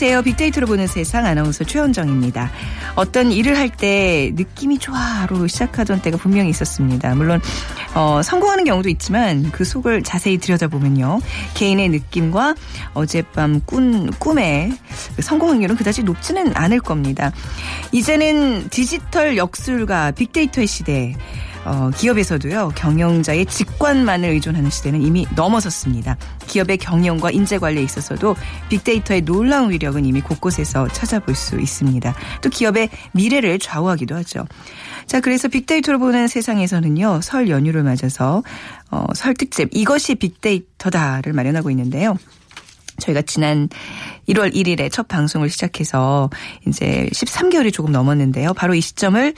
안녕하세요. 빅데이터로 보는 세상 아나운서 최현정입니다. 어떤 일을 할 때 느낌이 좋아로 시작하던 때가 분명히 있었습니다. 물론 어, 성공하는 경우도 있지만 그 속을 자세히 들여다보면요. 개인의 느낌과 어젯밤 꾼 꿈의 성공 확률은 그다지 높지는 않을 겁니다. 이제는 디지털 역술과 빅데이터의 시대 어, 기업에서도요, 경영자의 직관만을 의존하는 시대는 이미 넘어섰습니다. 기업의 경영과 인재 관리에 있어서도 빅데이터의 놀라운 위력은 이미 곳곳에서 찾아볼 수 있습니다. 또 기업의 미래를 좌우하기도 하죠. 자, 그래서 빅데이터로 보는 세상에서는요, 설 연휴를 맞아서, 어, 설 특집, 이것이 빅데이터다를 마련하고 있는데요. 저희가 지난 1월 1일에 첫 방송을 시작해서 이제 13개월이 조금 넘었는데요. 바로 이 시점을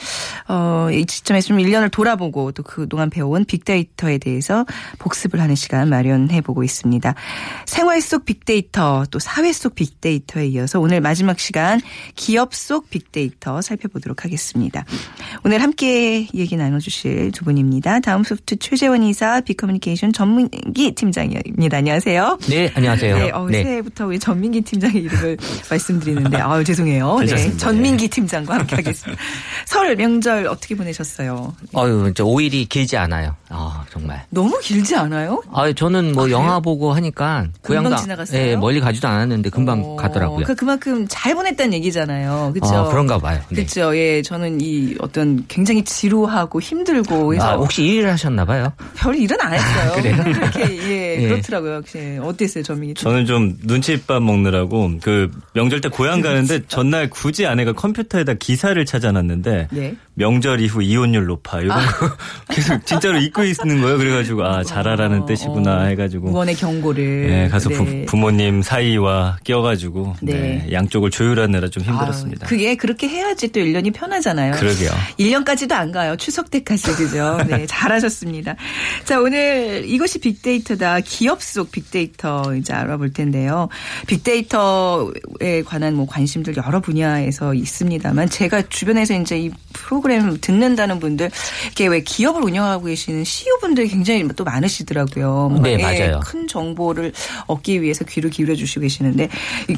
어, 이 시점에서 좀 1년을 돌아보고 또 그동안 배워온 빅데이터에 대해서 복습을 하는 시간 마련해 보고 있습니다. 생활 속 빅데이터 또 사회 속 빅데이터에 이어서 오늘 마지막 시간 기업 속 빅데이터 살펴보도록 하겠습니다. 오늘 함께 얘기 나눠 주실 두 분입니다. 다음 소프트 최재원 이사 빅커뮤니케이션 전문기 팀장입니다. 안녕하세요. 네, 안녕하세요. 네, 어, 네. 새해부터 우리 전민기 팀장의 이름을 말씀드리는데, 아유, 죄송해요. 네, 괜찮습니다. 전민기 팀장과 함께 하겠습니다. 설 명절 어떻게 보내셨어요? 어유, 저 5일이 길지 않아요. 아, 정말. 너무 길지 않아요? 아, 저는 뭐 아, 영화 보고 하니까 고향도 지나갔어요? 예, 멀리 가지도 않았는데 금방 어, 가더라고요. 그 그만큼 잘 보냈다는 얘기잖아요. 그렇죠? 어, 그런가 봐요. 네. 그렇죠. 예, 저는 이 어떤 굉장히 지루하고 힘들고 해서 아, 혹시 일을 하셨나 봐요? 별 일은 안 했어요. 그래요? 그렇게 예, 예. 그렇더라고요. 혹시 어땠어요, 전민기 팀? 저는 좀 눈칫밥 먹느라고 그 명절 때 고향 가는데 전날 굳이 아내가 컴퓨터에다 기사를 찾아놨는데 네. 명절 이후 이혼율 높아 이런 거 계속 진짜로 읽고 있는 거예요. 그래가지고 아 잘하라는 어, 뜻이구나 어. 해가지고 응원의 경고를. 네, 가서 네. 부, 모님 사이와 껴가지고 네. 네, 양쪽을 조율하느라 좀 힘들었습니다. 아유, 그게 그렇게 해야지 또 1년이 편하잖아요. 그러게요. 1년까지도 안 가요. 추석 때까지 그죠? 네, 잘하셨습니다. 자, 오늘 이것이 빅데이터다. 기업 속 빅데이터 이제 알아볼 텐데요. 빅데이터에 관한 뭐 관심들 여러 분야에서 있습니다만 제가 주변에서 이제 이 프로그램 듣는다는 분들 이렇게 왜 기업을 운영하고 계시는 CEO 분들이 굉장히 또 많으시더라고요. 네, 예, 맞아요. 큰 정보를 얻기 위해서 귀를 기울여 주시고 계시는데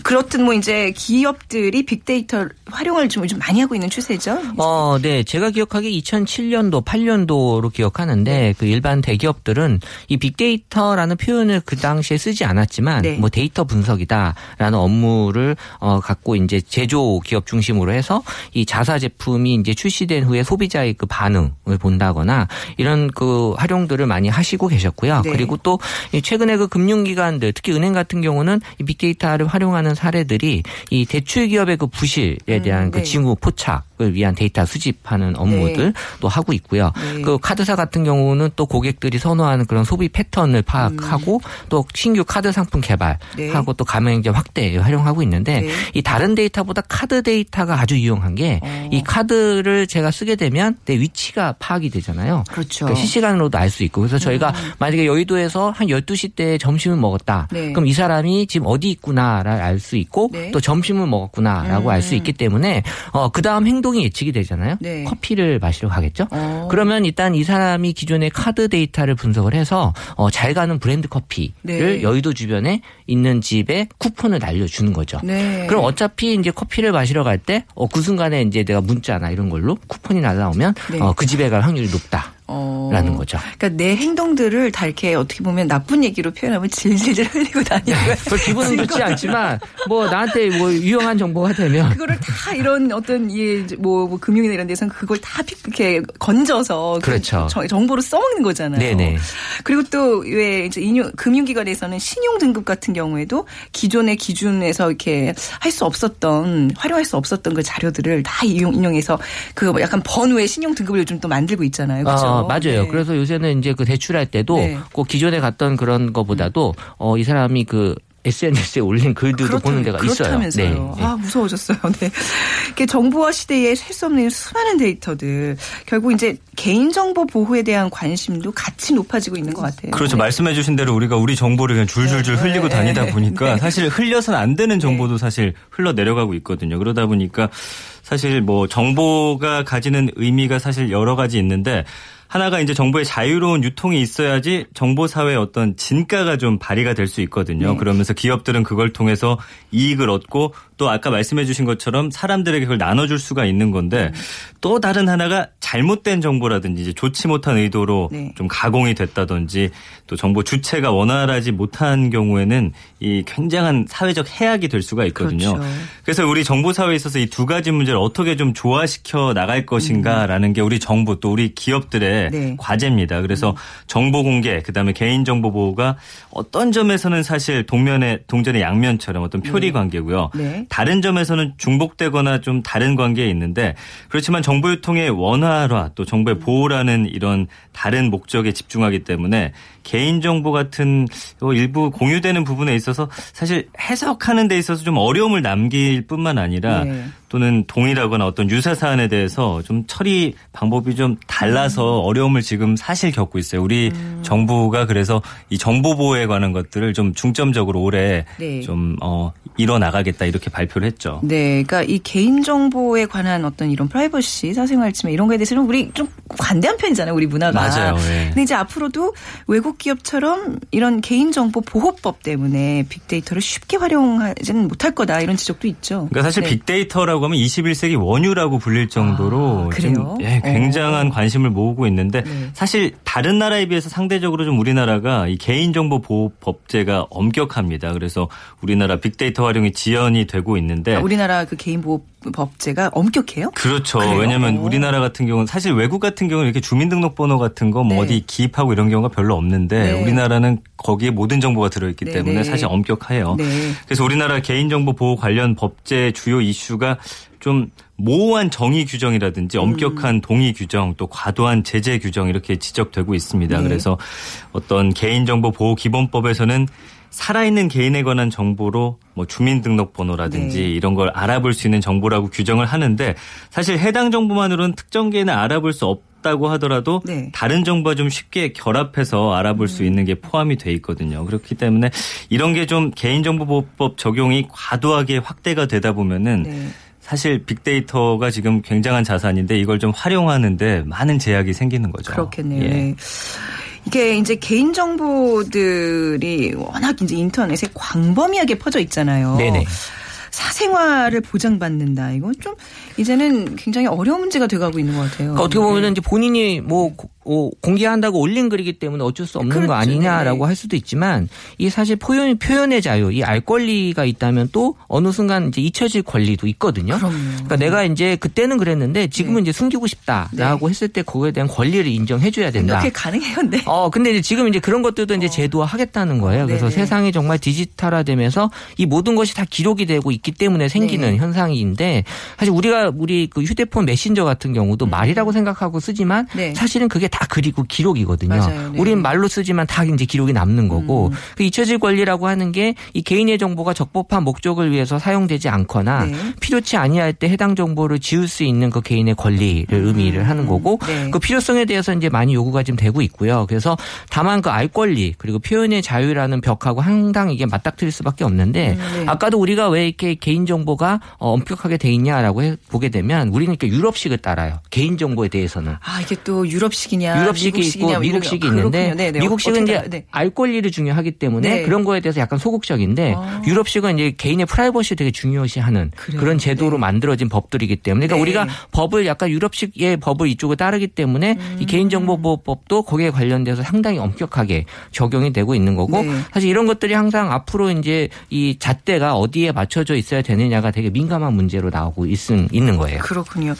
그렇듯 뭐 이제 기업들이 빅데이터 활용을 좀 많이 하고 있는 추세죠. 어, 네. 제가 기억하기에 2007년도, 8년도로 기억하는데 그 일반 대기업들은 이 빅데이터라는 표현을 그 당시에 쓰지 않았지만 네. 뭐 데이터 분석이다라는 업무를 어 갖고 이제 제조 기업 중심으로 해서 이 자사 제품이 이제 출시된 후에 소비자의 그 반응을 본다거나 이런 그 활용들을 많이 하시고 계셨고요. 네. 그리고 또이 최근에 그 금융기관들 특히 은행 같은 경우는 이 빅데이터를 활용하는 사례들이 이 대출 기업의 그 부실에 대한 음, 그 네. 징후 포착을 위한 데이터 수집하는 업무들 또 하고 있고요. 네. 그 카드사 같은 경우는 또 고객들이 선호하는 그런 소비 패턴을 파악하고 또 신규 카드 상품 개발하고 네. 또 가맹점 확대에 활용하고 있는데 네. 이 다른 데이터보다 카드 데이터가 아주 유용한 게이 어. 카드를 제가 쓰게 되면 내 위치가 파악이 되잖아요. 그렇죠. 그러니까 실시간으로도 알 수 있고 그래서 저희가 만약에 여의도에서 한 12시 때 점심을 먹었다. 네. 그럼 이 사람이 지금 어디 있구나를 알 수 있고 네. 또 점심을 먹었구나라고 알수 있기 때문에 어 그다음 행동 이 예측이 되잖아요. 네. 커피를 마시러 가겠죠. 어. 그러면 일단 이 사람이 기존의 카드 데이터를 분석을 해서 어, 잘 가는 브랜드 커피를 네. 여의도 주변에 있는 집에 쿠폰을 날려주는 거죠. 네. 그럼 어차피 이제 커피를 마시러 갈때 어, 그 순간에 이제 내가 문자나 이런 걸로 쿠폰이 날라오면 네. 어, 그 집에 갈 확률이 높다. 어. 라는 거죠. 그러니까 내 행동들을 다 이렇게 어떻게 보면 나쁜 얘기로 표현하면 질질질 흘리고 다니는 거야. 그 기분은 좋지 않지만 뭐 나한테 뭐 유용한 정보가 되면 그거를 다 이런 어떤 이뭐 뭐 금융이나 이런 데서는 그걸 다 이렇게 건져서 그 그렇죠. 정- 정보로 써먹는 거잖아요. 네네. 그리고 또 왜 이제 인용 금융기관에서는 신용 등급 같은 경우에도 기존의 기준에서 이렇게 할 수 없었던 활용할 수 없었던 그 자료들을 다 이용, 인용해서 그 약간 번호의 신용 등급을 요즘 또 만들고 있잖아요. 그렇죠? 어, 맞아요. 네. 그래서 요새는 이제 그 대출할 때도 네. 꼭 기존에 갔던 그런 거보다도 어, 이 사람이 그 SNS에 올린 글들도 그렇다- 보는 데가 있어요. 그렇다면서요. 네. 아 무서워졌어요. 네. 이렇게 정보화 시대에 셀 수 없는 수많은 데이터들 결국 이제 개인 정보 보호에 대한 관심도 같이 높아지고 있는 것 같아요. 그렇죠. 네. 말씀해 주신 대로 우리가 우리 정보를 그냥 줄줄줄 네, 흘리고 네, 다니다 네. 보니까 네. 사실 흘려서는 안 되는 정보도 사실 흘러 내려가고 있거든요. 그러다 보니까 사실 뭐 정보가 가지는 의미가 사실 여러 가지 있는데 하나가 이제 정보의 자유로운 유통이 있어야지 정보 사회의 어떤 진가가 좀 발휘가 될 수 있거든요. 네. 그러면서 기업들은 그걸 통해서 이익을 얻고 또 아까 말씀해 주신 것처럼 사람들에게 그걸 나눠줄 수가 있는 건데 음. 또 다른 하나가 잘못된 정보라든지 이제 좋지 못한 의도로 네. 좀 가공이 됐다든지 또 정보 주체가 원활하지 못한 경우에는 이 굉장한 사회적 해악이 될 수가 있거든요. 그렇죠. 그래서 우리 정보 사회에 있어서 이 두 가지 문제를 어떻게 좀 조화시켜 나갈 것인가라는 게 우리 정부 또 우리 기업들의 네. 과제입니다. 그래서 정보 공개 그다음에 개인 정보 보호가 어떤 점에서는 사실 동면의 동전의 양면처럼 어떤 표리 관계고요. 네. 다른 점에서는 중복되거나 좀 다른 관계에 있는데 그렇지만 정보 유통의 원활화 또 정보의 보호라는 이런 다른 목적에 집중하기 때문에 개인 정보 같은 어, 일부 공유되는 부분에 있어서 사실 해석하는 데 있어서 좀 어려움을 남길 뿐만 아니라 네. 또는 동일하거나 어떤 유사 사안에 대해서 좀 처리 방법이 좀 달라서 어려움을 지금 사실 겪고 있어요. 우리 정부가 그래서 이 정보 보호에 관한 것들을 좀 중점적으로 올해 네. 좀 어, 이뤄 나가겠다 이렇게 발표를 했죠. 네, 그러니까 이 개인 정보에 관한 어떤 이런 프라이버시, 사생활 침해 이런 거에 대해서는 우리 좀 관대한 편이잖아요, 우리 문화가. 맞아요, 예. 근데 이제 앞으로도 외국 기업처럼 이런 개인 정보 보호법 때문에 빅데이터를 쉽게 활용하지는 못할 거다 이런 지적도 있죠. 그러니까 사실 네. 빅데이터라고 하면 21세기 원유라고 불릴 정도로 아, 그래요? 지금 예, 굉장한 어. 관심을 모으고 있는데 네. 사실 다른 나라에 비해서 상대적으로 좀 우리나라가 이 개인정보 보호 법제가 엄격합니다. 그래서 우리나라 빅데이터 활용이 지연이 되고 있는데 아, 우리나라 그 개인 보호 법제가 엄격해요? 그렇죠. 그래요? 왜냐하면 어. 우리나라 같은 경우는 사실 외국 같은 경우는 이렇게 주민등록번호 같은 거뭐 네. 어디 기입하고 이런 경우가 별로 없는 데 네. 우리나라는 거기에 모든 정보가 들어있기 네, 때문에 네. 사실 엄격해요. 네. 그래서 우리나라 개인정보 보호 관련 법제 주요 이슈가 좀 모호한 정의 규정이라든지 음. 엄격한 동의 규정 또 과도한 제재 규정 이렇게 지적되고 있습니다. 네. 그래서 어떤 개인정보 보호 기본법에서는 살아있는 개인에 관한 정보로 뭐 주민등록번호라든지 네. 이런 걸 알아볼 수 있는 정보라고 규정을 하는데 사실 해당 정보만으로는 특정 개인을 알아볼 수 없 다고 하더라도 네. 다른 정보와 좀 쉽게 결합해서 알아볼 수 있는 게 포함이 돼 있거든요. 그렇기 때문에 이런 게 좀 개인정보보호법 적용이 과도하게 확대가 되다 보면은 네. 사실 빅데이터가 지금 굉장한 자산인데 이걸 좀 활용하는데 많은 제약이 생기는 거죠. 그렇겠네요. 예. 네. 이게 이제 개인 정보들이 워낙 이제 인터넷에 광범위하게 퍼져 있잖아요. 네네. 사생활을 보장받는다. 이건 좀 이제는 굉장히 어려운 문제가 돼가고 있는 것 같아요. 그러니까 어떻게 보면은 이제 본인이 뭐 고- 어, 공개한다고 올린 글이기 때문에 어쩔 수 없는 그렇죠. 거 아니냐라고 네네. 할 수도 있지만 이 사실 표현 표현의 자유, 이 알 권리가 있다면 또 어느 순간 이제 잊혀질 권리도 있거든요. 그럼요. 그러니까 내가 이제 그때는 그랬는데 지금은 네. 이제 숨기고 싶다라고 했을 때 그거에 대한 권리를 인정해 줘야 된다. 이렇게 가능해요, 네. 어, 근데 이제 지금 이제 그런 것들도 이제 제도화 하겠다는 거예요. 그래서 네네. 세상이 정말 디지털화되면서 이 모든 것이 다 기록이 되고 있기 때문에 생기는 네. 현상인데 사실 우리가 우리 그 휴대폰 메신저 같은 경우도 말이라고 생각하고 쓰지만 음. 네. 사실은 그게 다 그리고 기록이거든요. 맞아요. 네. 우리는 말로 쓰지만 다 이제 기록이 남는 거고 음. 그 잊혀질 권리라고 하는 게 이 개인의 정보가 적법한 목적을 위해서 사용되지 않거나 네. 필요치 아니할 때 해당 정보를 지울 수 있는 그 개인의 권리를 의미를 하는 거고 네. 그 필요성에 대해서 이제 많이 요구가 지금 되고 있고요. 그래서 다만 그 알 권리 그리고 표현의 자유라는 벽하고 항상 이게 맞닥뜨릴 수밖에 없는데 음, 네. 아까도 우리가 왜 이렇게 개인 정보가 어, 엄격하게 돼 있냐라고 해- 보게 되면 우리는 이렇게 유럽식을 따라요. 개인 정보에 대해서는. 아, 이게 또 유럽식이니 까 유럽식이냐, 유럽식이 미국식이냐, 있고 이런 미국식이 거. 있는데 그렇군요. 네, 네. 미국식은 이제? 네. 알 권리를 중요하기 때문에 네. 그런 거에 대해서 약간 소극적인데 아. 유럽식은 이제 개인의 프라이버시 되게 중요시하는 그래요? 그런 제도로 네. 만들어진 법들이기 때문에 그러니까 네. 우리가 법을 약간 유럽식의 법을 이쪽으로 따르기 때문에 음. 이 개인정보보호법도 거기에 관련돼서 상당히 엄격하게 적용이 되고 있는 거고 네. 사실 이런 것들이 항상 앞으로 이제 이 잣대가 어디에 맞춰져 있어야 되느냐가 되게 민감한 문제로 나오고 있, 있는 거예요. 그렇군요.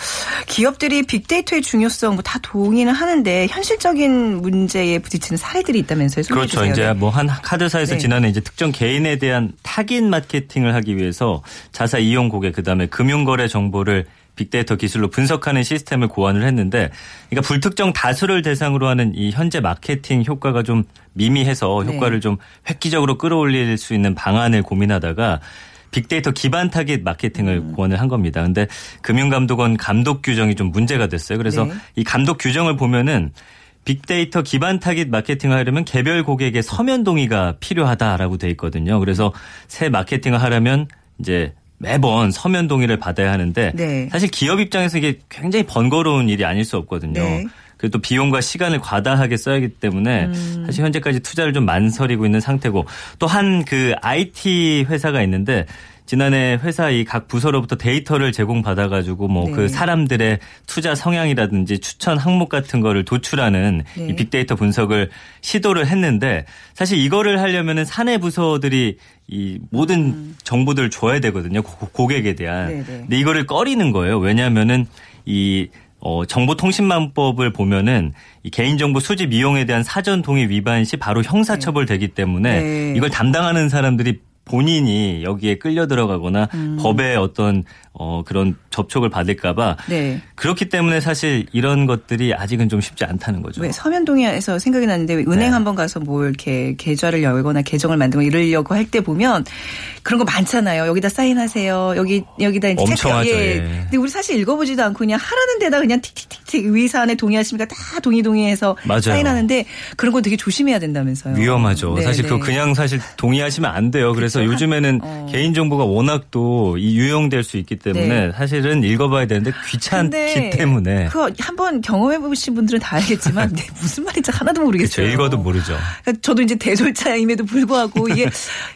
기업들이 빅데이터의 중요성 뭐 다 동의는 하는데 현실적인 문제에 부딪히는 사례들이 있다면서요. 그렇죠. 주세요. 이제 네. 뭐한 카드사에서 네. 지난해 이제 특정 개인에 대한 타깃 마케팅을 하기 위해서 자사 이용 고객 그다음에 금융거래 정보를 빅데이터 기술로 분석하는 시스템을 고안을 했는데 그러니까 불특정 다수를 대상으로 하는 이 현재 마케팅 효과가 좀 미미해서 네. 효과를 좀 획기적으로 끌어올릴 수 있는 방안을 고민하다가 빅데이터 기반 타깃 마케팅을 음. 고안을 한 겁니다. 근데 금융감독원 감독 규정이 좀 문제가 됐어요. 그래서 네. 이 감독 규정을 보면은 빅데이터 기반 타깃 마케팅을 하려면 개별 고객의 서면 동의가 필요하다라고 돼 있거든요. 그래서 새 마케팅을 하려면 이제 매번 서면 동의를 받아야 하는데 네. 사실 기업 입장에서 이게 굉장히 번거로운 일이 아닐 수 없거든요. 네. 그리고 또 비용과 시간을 과다하게 써야 하기 때문에 음. 사실 현재까지 투자를 좀 만설이고 있는 상태고 또 한 그 IT 회사가 있는데 지난해 회사 이 각 부서로부터 데이터를 제공받아 가지고 뭐그 네. 사람들의 투자 성향이라든지 추천 항목 같은 거를 도출하는 네. 이 빅데이터 분석을 시도를 했는데 사실 이거를 하려면은 사내 부서들이 이 모든 정보들을 줘야 되거든요. 고- 고객에 대한. 음. 네, 네. 근데 이거를 꺼리는 거예요. 왜냐하면은 이 어, 정보통신망법을 보면은 이 개인정보 수집 이용에 대한 사전 동의 위반 시 바로 형사처벌되기 때문에 네. 이걸 담당하는 사람들이 본인이 여기에 끌려 들어가거나 음. 법에 어떤 어 그런 접촉을 받을까봐 네. 그렇기 때문에 사실 이런 것들이 아직은 좀 쉽지 않다는 거죠. 왜 서면동의에서 생각이 나는데 왜 은행 네. 한번 가서 뭐 이렇게 계좌를 열거나 계정을 만들고 이러려고 할 때 보면 그런 거 많잖아요. 여기다 사인하세요. 여기 여기다 이제 엄청 하죠, 예. 예. 근데 우리 사실 읽어보지도 않고 그냥 하라는 데다 그냥 틱틱틱틱 위사안에 동의하십니까? 다 동의 동의해서 맞아요. 사인하는데 그런 건 되게 조심해야 된다면서요. 위험하죠. 네, 사실 네. 그거 그냥 사실 동의하시면 안 돼요. 그래서 그렇죠. 요즘에는 어. 개인 정보가 워낙 또이 유용될 수 있기 때문에 네. 사실은 읽어봐야 되는데 귀찮기 때문에 그거 한번 경험해 보신 분들은 다 알겠지만 근데 무슨 말인지 하나도. 모르겠어요. 읽어도 모르죠. 그러니까 저도 이제 대졸자임에도 불구하고 이게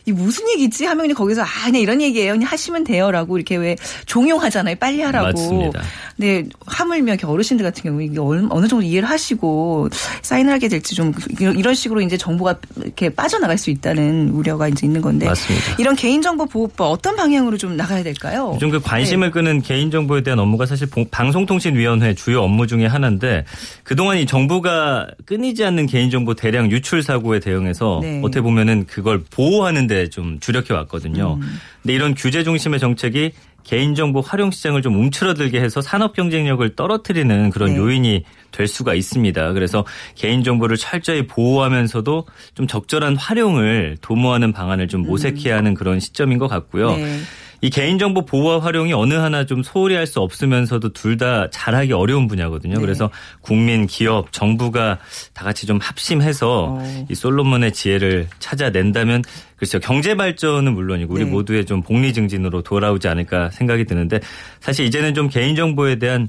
이 무슨 얘기지 하면 그냥 거기서 아 그냥 이런 얘기예요. 그냥 하시면 돼요라고 이렇게 왜 종용하잖아요. 빨리 하라고. 맞습니다. 근데 하물며 어르신들 같은 경우 이게 얼- 어느 정도 이해를 하시고 사인을 하게 될지 좀 이런 식으로 이제 정보가 이렇게 빠져나갈 수 있다는 우려가 이제 있는 건데 맞습니다. 이런 개인정보 보호법 어떤 방향으로 좀 나가야 될까요? 요즘 그 관심을 끄는 개인정보에 대한 업무가 사실 봉- 방송통신위원회 주요 업무 중에 하나인데 그동안 이 정부가 끊이지 않는 개인정보 대량 유출 사고에 대응해서 네. 어떻게 보면은 그걸 보호하는 데 좀 주력해 왔거든요. 음. 근데 이런 규제 중심의 정책이 개인정보 활용 시장을 좀 움츠러들게 해서 산업 경쟁력을 떨어뜨리는 그런 네. 요인이 될 수가 있습니다. 그래서 개인정보를 철저히 보호하면서도 좀 적절한 활용을 도모하는 방안을 좀 모색해야 하는 그런 시점인 것 같고요. 음. 네. 이 개인정보 보호와 활용이 어느 하나 좀 소홀히 할 수 없으면서도 둘 다 잘하기 어려운 분야거든요. 네. 그래서 국민, 기업, 정부가 다 같이 좀 합심해서 어. 이 솔로몬의 지혜를 찾아낸다면 글쎄요 경제 발전은 물론이고 우리 네. 모두의 좀 복리 증진으로 돌아오지 않을까 생각이 드는데 사실 이제는 좀 개인정보에 대한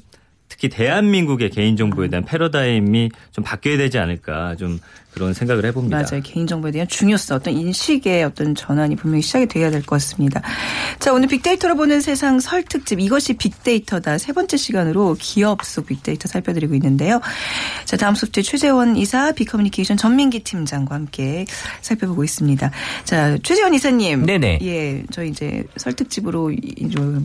특히 대한민국의 개인정보에 대한 패러다임이 좀 바뀌어야 되지 않을까 좀 그런 생각을 해봅니다. 맞아요. 개인정보에 대한 중요성, 어떤 인식의 어떤 전환이 분명히 시작이 돼야 될 것 같습니다. 자, 오늘 빅데이터로 보는 세상 설 특집 이것이 빅데이터다 세 번째 시간으로 기업 속 빅데이터 살펴드리고 있는데요. 자, 다음 소프트 최재원 이사 빅커뮤니케이션 전민기 팀장과 함께 살펴보고 있습니다. 자, 최재원 이사님. 네네. 예, 저 이제 설 특집으로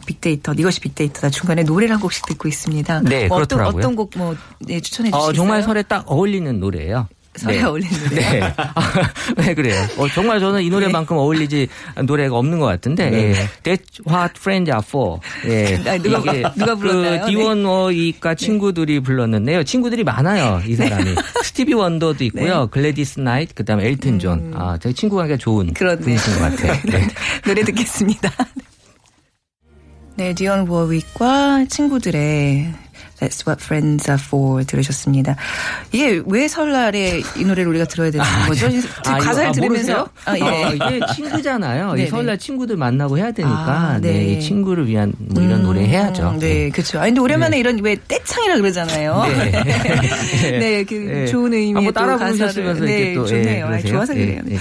빅데이터 이것이 빅데이터다 중간에 노래를 한 곡씩 듣고 있습니다. 네, 뭐 어떤 그렇더라고요. 어떤 곡뭐 예, 추천해 주시겠어요? 어, 정말 설에 딱 어울리는 노래예요. 설에 어울리는 노래. 네. 아, 왜 그래요? 어, 정말 저는 이 노래만큼 어울리는 노래가 없는 것 같은데. 예. That's what friends are for. 예. 아, 누가- 이게 누가 불렀나요? 그 디온 워윅이 친구들이 불렀는데요. 친구들이 많아요. 이 사람이. 스티비 원더도 있고요. 글래디스 나이트, 그 다음에 엘튼 존. 아, 되게 친구 관계가 좋은 그렇네요. 분이신 것 같아요. 네. 노래 듣겠습니다. 네, 디언 워윅과 친구들의 That's what friends are for 들으셨습니다. 이게 왜 설날에 이 노래를 우리가 들어야 되는 거죠? 아, 가사를 아, 들으면서? 아, 예. 어, 이게 친구잖아요. 이 설날 친구들 만나고 해야 되니까 아, 네. 네. 이 친구를 위한 뭐 이런 노래 해야죠. 음, 네, 그렇죠. 아 근데 오랜만에 이런 왜 떼창이라 그러잖아요. 네. 네, 그 네. 좋은 의미의 또 따라 부르셨으면서 네, 또, 예, 좋네요. 아? 좋아서 예, 그래요. 예.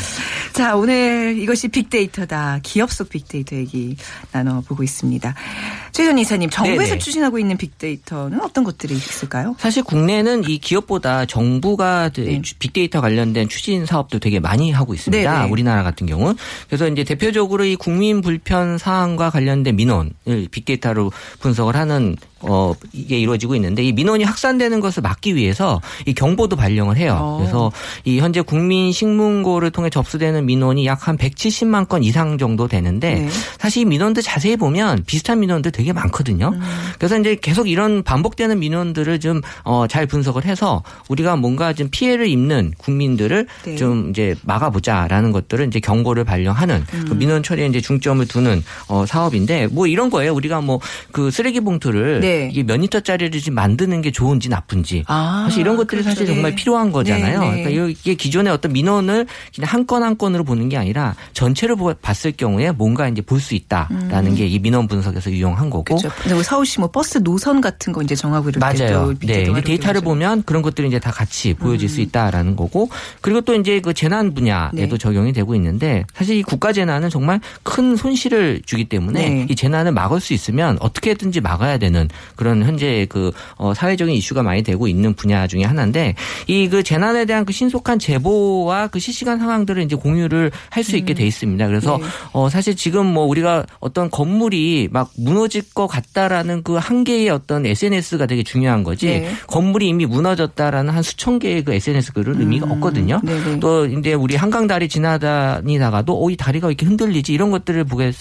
자, 오늘 이것이 빅데이터다. 기업 속 빅데이터 얘기 나눠보고 있습니다. 최전 이사님, 정부에서. 추진하고 있는 빅데이터는 어떤 것들이 있을까요? 사실 국내는 이 기업보다 정부가 그 네. 빅데이터 관련된 추진 사업도 되게 많이 하고 있습니다. 네네. 우리나라 같은 경우는. 그래서 이제 대표적으로 이 국민 불편 사항과 관련된 민원을 빅데이터로 분석을 하는 어 이게 이루어지고 있는데 이 민원이 확산되는 것을 막기 위해서 이 경보도 발령을 해요. 어. 그래서 이 현재 국민 신문고를 통해 접수되는 민원이 약 한 170만 건 이상 정도 되는데 네. 사실 이 민원들 자세히 보면 비슷한 민원들 되게 많거든요. 음. 그래서 이제 계속 이런 반복되는 민원들을 좀 어, 잘 분석을 해서 우리가 뭔가 좀 피해를 입는 국민들을 네. 좀 이제 막아보자라는 것들을 이제 경고를 발령하는 음. 그 민원 처리에 이제 중점을 두는 어, 사업인데 뭐 이런 거예요. 우리가 뭐 그 쓰레기 봉투를 네. 이게 몇 리터짜리를 지금 만드는 게 좋은지 나쁜지 아, 사실 이런 것들이 그렇죠. 사실 네. 정말 필요한 거잖아요. 네, 네. 그러니까 이게 기존의 어떤 민원을 그냥 한 건 한 건으로 보는 게 아니라 전체를 보- 봤을 경우에 뭔가 이제 볼 수 있다라는 게이 민원 분석에서 유용한 거고 음. 그렇죠. 근데 뭐 서울시 뭐 버스 노선 같은 거 이제 정하고 이럴 맞아요. 네, 데이터를 보면 그런 것들이 이제 다 같이 보여질 수 있다라는 거고 그리고 또 이제 그 재난 분야에도 네. 적용이 되고 있는데 사실 이 국가 재난은 정말 큰 손실을 주기 때문에 네. 이 재난을 막을 수 있으면 어떻게든지 막아야 되는 그런 현재 그 어, 사회적인 이슈가 많이 되고 있는 분야 중에 하나인데 이 그 재난에 대한 그 신속한 제보와 그 실시간 상황들을 이제 공유를 할 수 있게 돼 있습니다. 그래서 네. 어 사실 지금 뭐 우리가 어떤 건물이 막 무너질 것 같다라는 그 한 개의 어떤 SNS가 되게 중요한 거지 네. 건물이 이미 무너졌다라는 한 수천 개의 그 SNS 글은 의미가 없거든요. 네네. 또 이제 우리 한강 다리 지나다니다가도 어이 다리가 왜 이렇게 흔들리지 이런 것들을 보게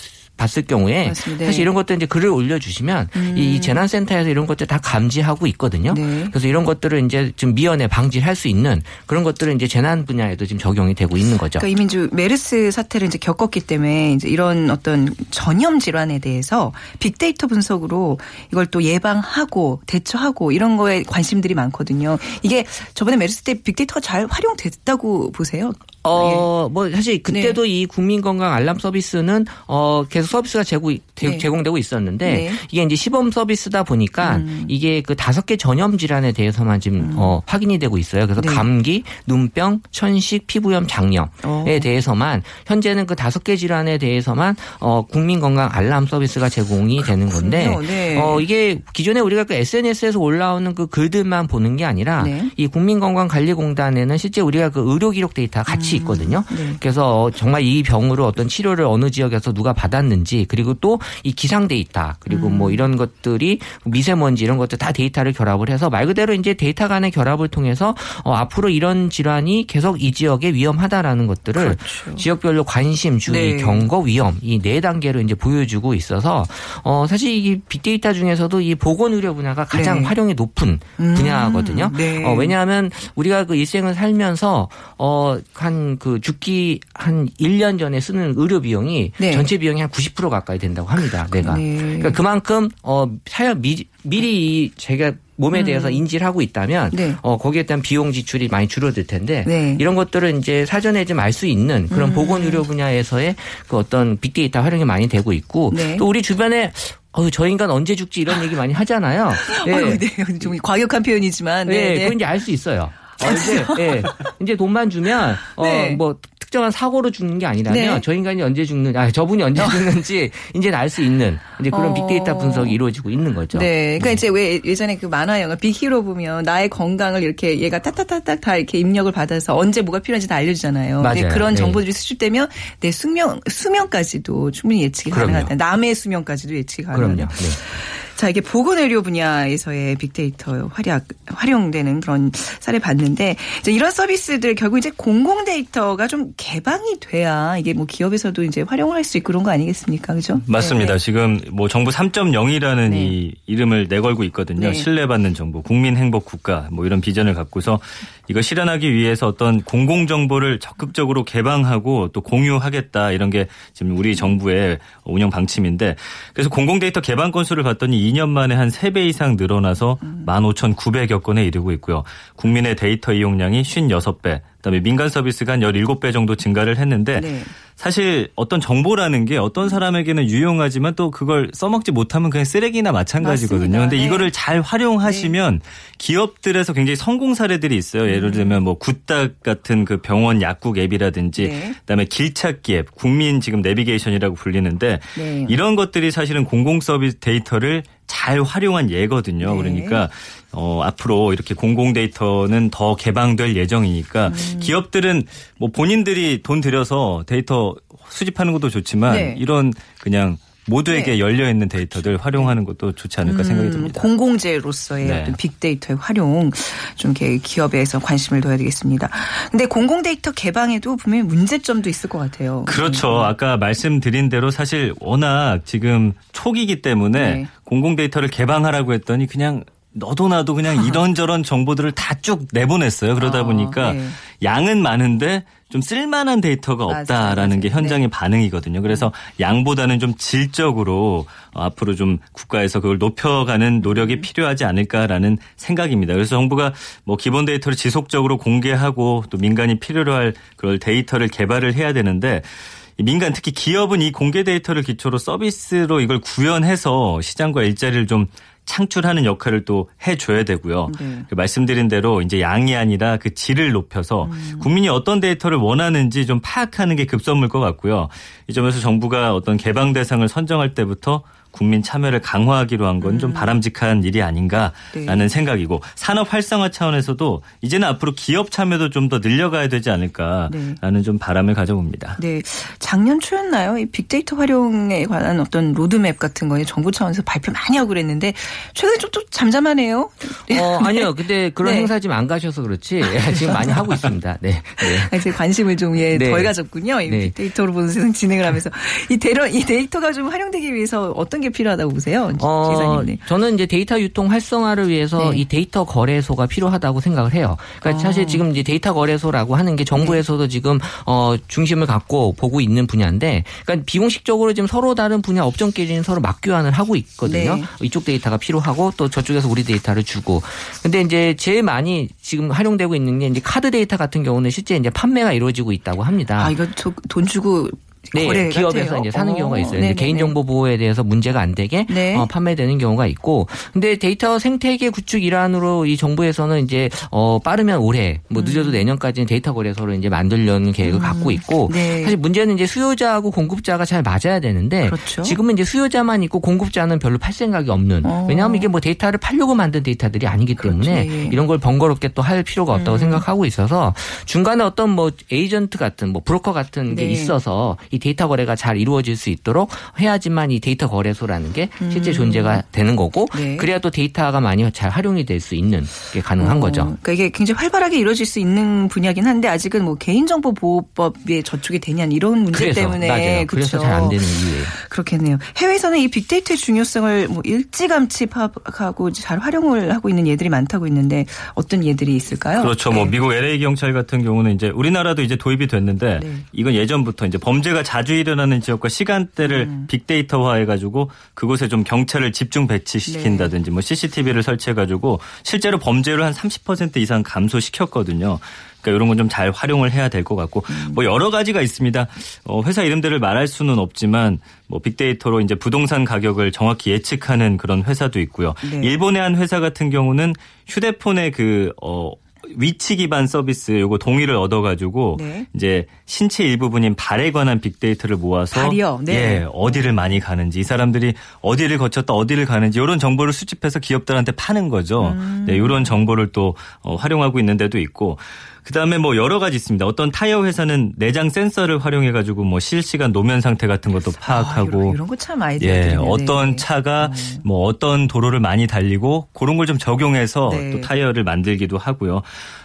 봤을 경우에 맞습니다. 사실 이런 것들 이제 글을 올려주시면 이 재난센터에서 이런 것들 다 감지하고 있거든요. 네. 그래서 이런 것들을 이제 좀 미연에 방지할 수 있는 그런 것들은 이제 재난 분야에도 지금 적용이 되고 있는 거죠. 그러니까 이민주 메르스 사태를 이제 겪었기 때문에 이제 이런 어떤 전염 질환에 대해서 빅데이터 분석으로 이걸 또 예방하고 대처하고 이런 거에 관심들이 많거든요. 이게 저번에 메르스 때 빅데이터가 잘 활용됐다고 보세요. 어, 뭐, 사실 그때도 이 국민건강 알람 서비스는 어, 계속 서비스가 제고, 네. 제공되고 있었는데 네. 음. 이게 이제 시범 서비스다 보니까 이게 그 다섯 개 전염 질환에 대해서만 지금 어, 확인이 되고 있어요. 그래서 네. 감기, 눈병, 천식, 피부염, 장염에 어. 대해서만 현재는 그 다섯 개 질환에 대해서만 어, 국민건강 알람 서비스가 제공이 되는 건데 그렇군요. 네. 어, 이게 기존에 우리가 그 SNS에서 올라오는 그 글들만 보는 게 아니라 네. 이 국민건강관리공단에는 실제 우리가 그 의료 기록 데이터가 같이 있거든요. 네. 그래서 정말 이 병으로 어떤 치료를 어느 지역에서 누가 받았는지 그리고 또 이 기상 데이터 그리고 음. 뭐 이런 것들이 미세먼지 이런 것들 다 데이터를 결합을 해서 말 그대로 이제 데이터 간의 결합을 통해서 어, 앞으로 이런 질환이 계속 이 지역에 위험하다라는 것들을 그렇죠. 지역별로 관심, 주의, 네. 경고, 위험 이 네 단계로 이제 보여주고 있어서 어 사실 이 빅데이터 중에서도 이 보건 의료 분야가 가장 네. 활용이 높은 음. 분야거든요. 네. 어, 왜냐하면 우리가 그 일생을 살면서 어한 그 죽기 한 1년 전에 쓰는 의료 비용이 네. 전체 비용이 한 90% 가까이 된다고 합니다. 내가. 네. 그러니까 그만큼 어 사전 미, 미리 이 제가 몸에 대해서 인지를 하고 있다면 음. 네. 어 거기에 대한 비용 지출이 많이 줄어들 텐데 네. 이런 것들은 이제 사전에 좀 알 수 있는 그런 음. 보건 의료 분야에서의 그 어떤 빅데이터 활용이 많이 되고 있고 네. 또 우리 주변에 어저 인간 언제 죽지 이런 얘기 많이 하잖아요. 예. 아이고, 네. 좀 과격한 표현이지만 네. 예, 네. 그건 이제 알 수 있어요. 어, 이제, 예, 이제 돈만 주면, 어, 네. 뭐, 특정한 사고로 죽는 게 아니라면 네. 저 인간이 언제 죽는, 아, 저분이 언제 죽는지 이제는 알수 있는 이제 그런 어. 빅데이터 분석이 이루어지고 있는 거죠. 네. 그러니까 이제 왜 예전에 그 만화 영화 빅히로 보면 나의 건강을 이렇게 얘가 따따따딱 다 이렇게 입력을 받아서 언제 뭐가 필요한지 다 알려주잖아요. 맞아요. 그런 네. 정보들이 수집되면 내 수명 수명까지도 충분히 예측이. 가능하다. 남의 수명까지도 예측이 가능하다. 그럼요. 네. 자, 이게 보건의료 분야에서의 빅데이터 활약, 활용되는 그런 사례 봤는데, 이제 이런 서비스들 결국 이제 공공 데이터가 좀 개방이 돼야 이게 뭐 기업에서도 이제 활용을 할 수 있고 그런 거 아니겠습니까? 그죠? 맞습니다. 네. 지금 뭐 정부 3.0이라는 네. 이 이름을 내걸고 있거든요. 네. 신뢰받는 정부, 국민 행복 국가 뭐 이런 비전을 갖고서 이거 실현하기 위해서 어떤 공공 정보를 적극적으로 개방하고 또 공유하겠다 이런 게 지금 우리 정부의 운영 방침인데 그래서 공공 데이터 개방 건수를 봤더니 2년 만에 한 3배 이상 늘어나서 15,900여 건에 이르고 있고요. 국민의 데이터 이용량이 56배, 그다음에 민간 서비스가 한 17배 정도 증가를 했는데 네. 사실 어떤 정보라는 게 어떤 사람에게는 유용하지만 또 그걸 써먹지 못하면 그냥 쓰레기나 마찬가지거든요. 맞습니다. 근데 네. 이거를 잘 활용하시면 기업들에서 굉장히 성공 사례들이 있어요. 음. 예를 들면 뭐 굿닥 같은 그 병원 약국 앱이라든지 네. 그다음에 길찾기 앱, 국민 지금 내비게이션이라고 불리는데 네. 이런 것들이 사실은 공공 서비스 데이터를 잘 활용한 예거든요. 네. 그러니까 어, 앞으로 이렇게 공공 데이터는 더 개방될 예정이니까 음. 기업들은 뭐 본인들이 돈 들여서 데이터 수집하는 것도 좋지만 네. 이런 그냥 모두에게 네. 열려 있는 데이터들 활용하는 것도 좋지 않을까 생각이 듭니다. 음, 공공재로서의 네. 어떤 빅데이터의 활용 좀 이렇게 기업에서 관심을 둬야 되겠습니다. 근데 공공 데이터 개방에도 분명히 문제점도 있을 것 같아요. 그렇죠. 아까 말씀드린 대로 사실 워낙 지금 초기이기 때문에 네. 공공 데이터를 개방하라고 했더니 그냥 너도 나도 그냥 이런저런 정보들을 다 쭉 내보냈어요. 그러다 어, 보니까 네. 양은 많은데 좀 쓸만한 데이터가 없다라는 맞아요. 게 현장의 네. 반응이거든요. 그래서 양보다는 좀 질적으로 어, 앞으로 좀 국가에서 그걸 높여가는 노력이 음. 필요하지 않을까라는 생각입니다. 그래서 정부가 뭐 기본 데이터를 지속적으로 공개하고 또 민간이 필요로 할 그걸 데이터를 개발을 해야 되는데 이 민간 특히 기업은 이 공개 데이터를 기초로 서비스로 이걸 구현해서 시장과 일자리를 좀 창출하는 역할을 또 해줘야 되고요. 네. 그 말씀드린 대로 이제 양이 아니라 그 질을 높여서 음. 국민이 어떤 데이터를 원하는지 좀 파악하는 게 급선무일 것 같고요. 이 점에서 정부가 어떤 개방 대상을 선정할 때부터 국민 참여를 강화하기로 한 건좀 바람직한 일이 아닌가라는 음. 네. 생각이고 산업 활성화 차원에서도 이제는 앞으로 기업 참여도 좀 더 늘려가야 되지 않을까라는 네. 좀 바람을 가져봅니다. 네, 작년 초였나요? 이 빅데이터 활용에 관한 어떤 로드맵 같은 거에 정부 차원에서 발표 많이 하고 그랬는데 최근에 좀또 잠잠하네요. 어, 아니요. 근데 그런 네. 행사 지금 안 가셔서 그렇지. 지금 많이 하고 있습니다. 네. 네. 이제 관심을 좀 예, 네. 덜 가졌군요. 이 네. 빅데이터로 보는 세상 진행을 하면서 이 데러 이 데이터가 좀 활용되기 위해서 어떤 게 필요하다고 보세요, 어, 지사님? 네. 저는 이제 데이터 유통 활성화를 위해서 네. 이 데이터 거래소가 필요하다고 생각을 해요. 그러니까 어. 사실 지금 이제 데이터 거래소라고 하는 게 정부에서도 네. 지금 어 관심을 갖고 보고 있는 분야인데, 그러니까 비공식적으로 지금 서로 다른 분야 업종끼리는 서로 맞교환을 하고 있거든요. 네. 이쪽 데이터가 필요하고 또 저쪽에서 우리 데이터를 주고. 근데 이제 제일 많이 지금 활용되고 있는 게 이제 카드 데이터 같은 경우는 실제 이제 판매가 이루어지고 있다고 합니다. 아, 이거 저, 돈 주고 네, 기업에서 같아요? 이제 사는 어, 경우가 있어요. 네네네. 개인정보 보호에 대해서 문제가 안 되게 네. 어, 판매되는 경우가 있고, 근데 데이터 생태계 구축 일환으로 이 정부에서는 이제 어, 빠르면 올해, 뭐 늦어도 내년까지는 데이터 거래소를 이제 만들려는 계획을 갖고 있고, 음. 네. 사실 문제는 이제 수요자하고 공급자가 잘 맞아야 되는데, 그렇죠. 지금은 이제 수요자만 있고 공급자는 별로 팔 생각이 없는. 어. 왜냐하면 이게 뭐 데이터를 팔려고 만든 데이터들이 아니기 때문에 그렇죠. 예. 이런 걸 번거롭게 또 할 필요가 없다고 음. 생각하고 있어서 중간에 어떤 뭐 에이전트 같은 뭐 브로커 같은 게 네. 있어서 이 데이터 거래가 잘 이루어질 수 있도록 해야지만 이 데이터 거래소라는 게 실제 존재가 되는 거고 음. 네. 그래야 또 데이터가 많이 잘 활용이 될 수 있는 게 가능한 어, 거죠. 그러니까 이게 굉장히 활발하게 이루어질 수 있는 분야긴 한데 아직은 뭐 개인정보 보호법에 저촉이 되냐 이런 문제 그래서 때문에 맞아요. 그래서 그렇죠. 잘안 되는 이유예요. 그렇겠네요. 해외에서는 이 빅데이터의 중요성을 뭐 일찌감치 파악하고 잘 활용을 하고 있는 예들이 많다고 있는데 어떤 예들이 있을까요? 그렇죠. 뭐 네. 미국 LA 경찰 같은 경우는 이제 우리나라도 이제 도입이 됐는데 네. 이건 예전부터 이제 범죄가 자주 일어나는 지역과 시간대를 음. 빅데이터화해 가지고 그곳에 좀 경찰을 집중 네. 배치시킨다든지 뭐 CCTV를 설치해 가지고 실제로 범죄를 한 30% 이상 감소시켰거든요. 그러니까 이런 건 좀 잘 활용을 해야 될 것 같고 음. 뭐 여러 가지가 있습니다. 어, 회사 이름들을 말할 수는 없지만 뭐 빅데이터로 이제 부동산 가격을 정확히 예측하는 그런 회사도 있고요. 네. 일본의 한 회사 같은 경우는 휴대폰의 그 어, 위치 기반 서비스 요거 동의를 얻어가지고 네. 이제 신체 일부분인 발에 관한 빅데이터를 모아서 발이요? 네. 예 어디를 많이 가는지 이 사람들이 어디를 거쳤다 어디를 가는지 이런 정보를 수집해서 기업들한테 파는 거죠. 음. 네, 이런 정보를 또 어, 활용하고 있는 데도 있고 그다음에 뭐 여러 가지 있습니다. 어떤 타이어 회사는 내장 센서를 활용해 가지고 뭐 실시간 노면 상태 같은 것도 파악하고 아, 이런, 거 참 아이디어들이네요. 예, 어떤 네. 차가 뭐 어떤 도로를 많이 달리고 그런 걸 좀 적용해서 네. 또 타이어를 만들기도 하고요.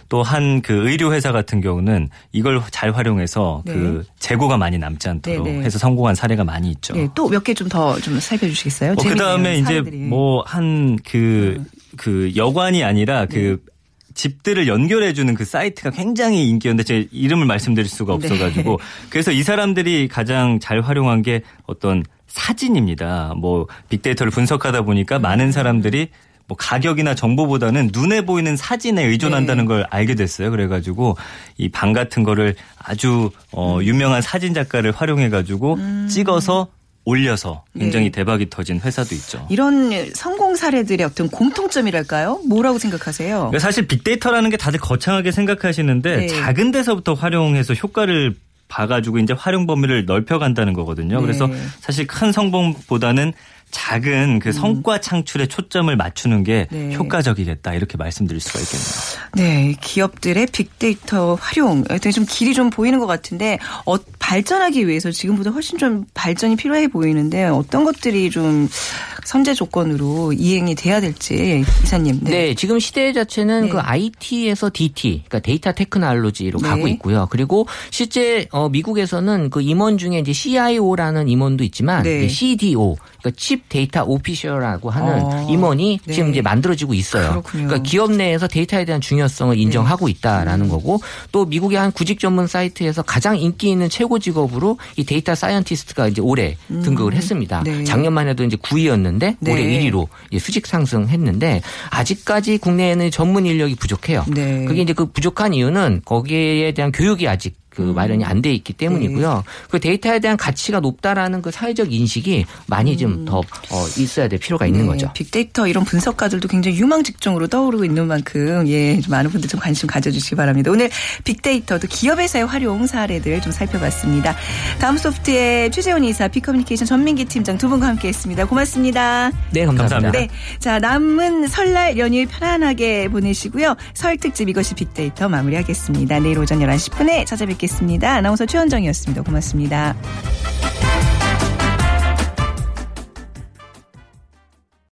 또 한 그 의료 회사 같은 경우는 이걸 잘 활용해서 네. 그 재고가 많이 남지 않도록 네, 네. 해서 성공한 사례가 많이 있죠. 네, 또몇 개 좀더좀 살펴주시겠어요? 그 다음에 재밌네요, 이제. 뭐 한그그 여관이 아니라 그 네. 집들을 연결해주는 그 사이트가 굉장히 인기였는데 제 이름을 말씀드릴 수가 네. 없어가지고 그래서 이 사람들이 가장 잘 활용한 게 어떤 사진입니다. 뭐 빅데이터를 분석하다 보니까 많은 사람들이 뭐 가격이나 정보보다는 눈에 보이는 사진에 의존한다는 네. 걸 알게 됐어요. 그래가지고 이 방 같은 거를 아주 어 유명한 사진 작가를 활용해가지고 찍어서 올려서 굉장히 네. 대박이 터진 회사도 있죠. 이런 성공 사례들의 어떤 공통점이랄까요? 뭐라고 생각하세요? 그러니까 사실 빅데이터라는 게 다들 거창하게 생각하시는데 네. 작은 데서부터 활용해서 효과를 봐가지고 이제 활용 범위를 넓혀간다는 거거든요. 네. 그래서 사실 큰 성공보다는 작은 그 성과 창출에 초점을 맞추는 게 음. 네. 효과적이겠다 이렇게 말씀드릴 수가 있겠네요. 네, 기업들의 빅데이터 활용, 되게 좀 길이 좀 보이는 것 같은데 어, 발전하기 위해서 지금보다 훨씬 좀 발전이 필요해 보이는데 어떤 것들이 좀 선제 조건으로 이행이 돼야 될지 이사님. 네. 지금 시대 자체는 네. 그 IT에서 DT, 그러니까 data technology로 네. 가고 있고요. 그리고 실제 어, 미국에서는 그 임원 중에 이제 CIO라는 임원도 있지만 네. 이제 CDO, 그러니까 Chief Data Officer라고 하는 어. 임원이 네. 지금 이제 만들어지고 있어요. 그렇군요. 네. 그러니까 기업 내에서 데이터에 대한 중요성을 인정하고 있다라는 거고 또 미국의 한 구직 전문 사이트에서 가장 인기 있는 최고 직업으로 이 data scientist가 이제 올해 등극을 했습니다. 네. 작년만 해도 이제 9위였는데 네. 올해 1위로 수직 상승했는데 아직까지 국내에는 전문 인력이 부족해요. 네. 그게 이제 그 부족한 이유는 거기에 대한 교육이 아직 그 마련이 안 돼 있기 때문이고요. 그 데이터에 대한 가치가 높다라는 그 사회적 인식이 많이 좀더 있어야 될 필요가 있는 네, 거죠. 빅데이터 이런 분석가들도 굉장히 유망 직종으로 떠오르고 있는 만큼 예, 좀 많은 분들 좀 관심 가져주시기 바랍니다. 오늘 빅데이터도 기업에서의 활용 사례들 좀 살펴봤습니다. 다음 소프트의 최재원 이사, 빅커뮤니케이션 전민기 팀장 두 분과 함께했습니다. 고맙습니다. 네, 감사합니다. 감사합니다. 네, 자 남은 설날 연휴 편안하게 보내시고요. 설 특집 이것이 빅데이터 마무리하겠습니다. 내일 오전 11시 10분에 찾아뵙겠습니다. 아나운서 최원정이었습니다. 고맙습니다.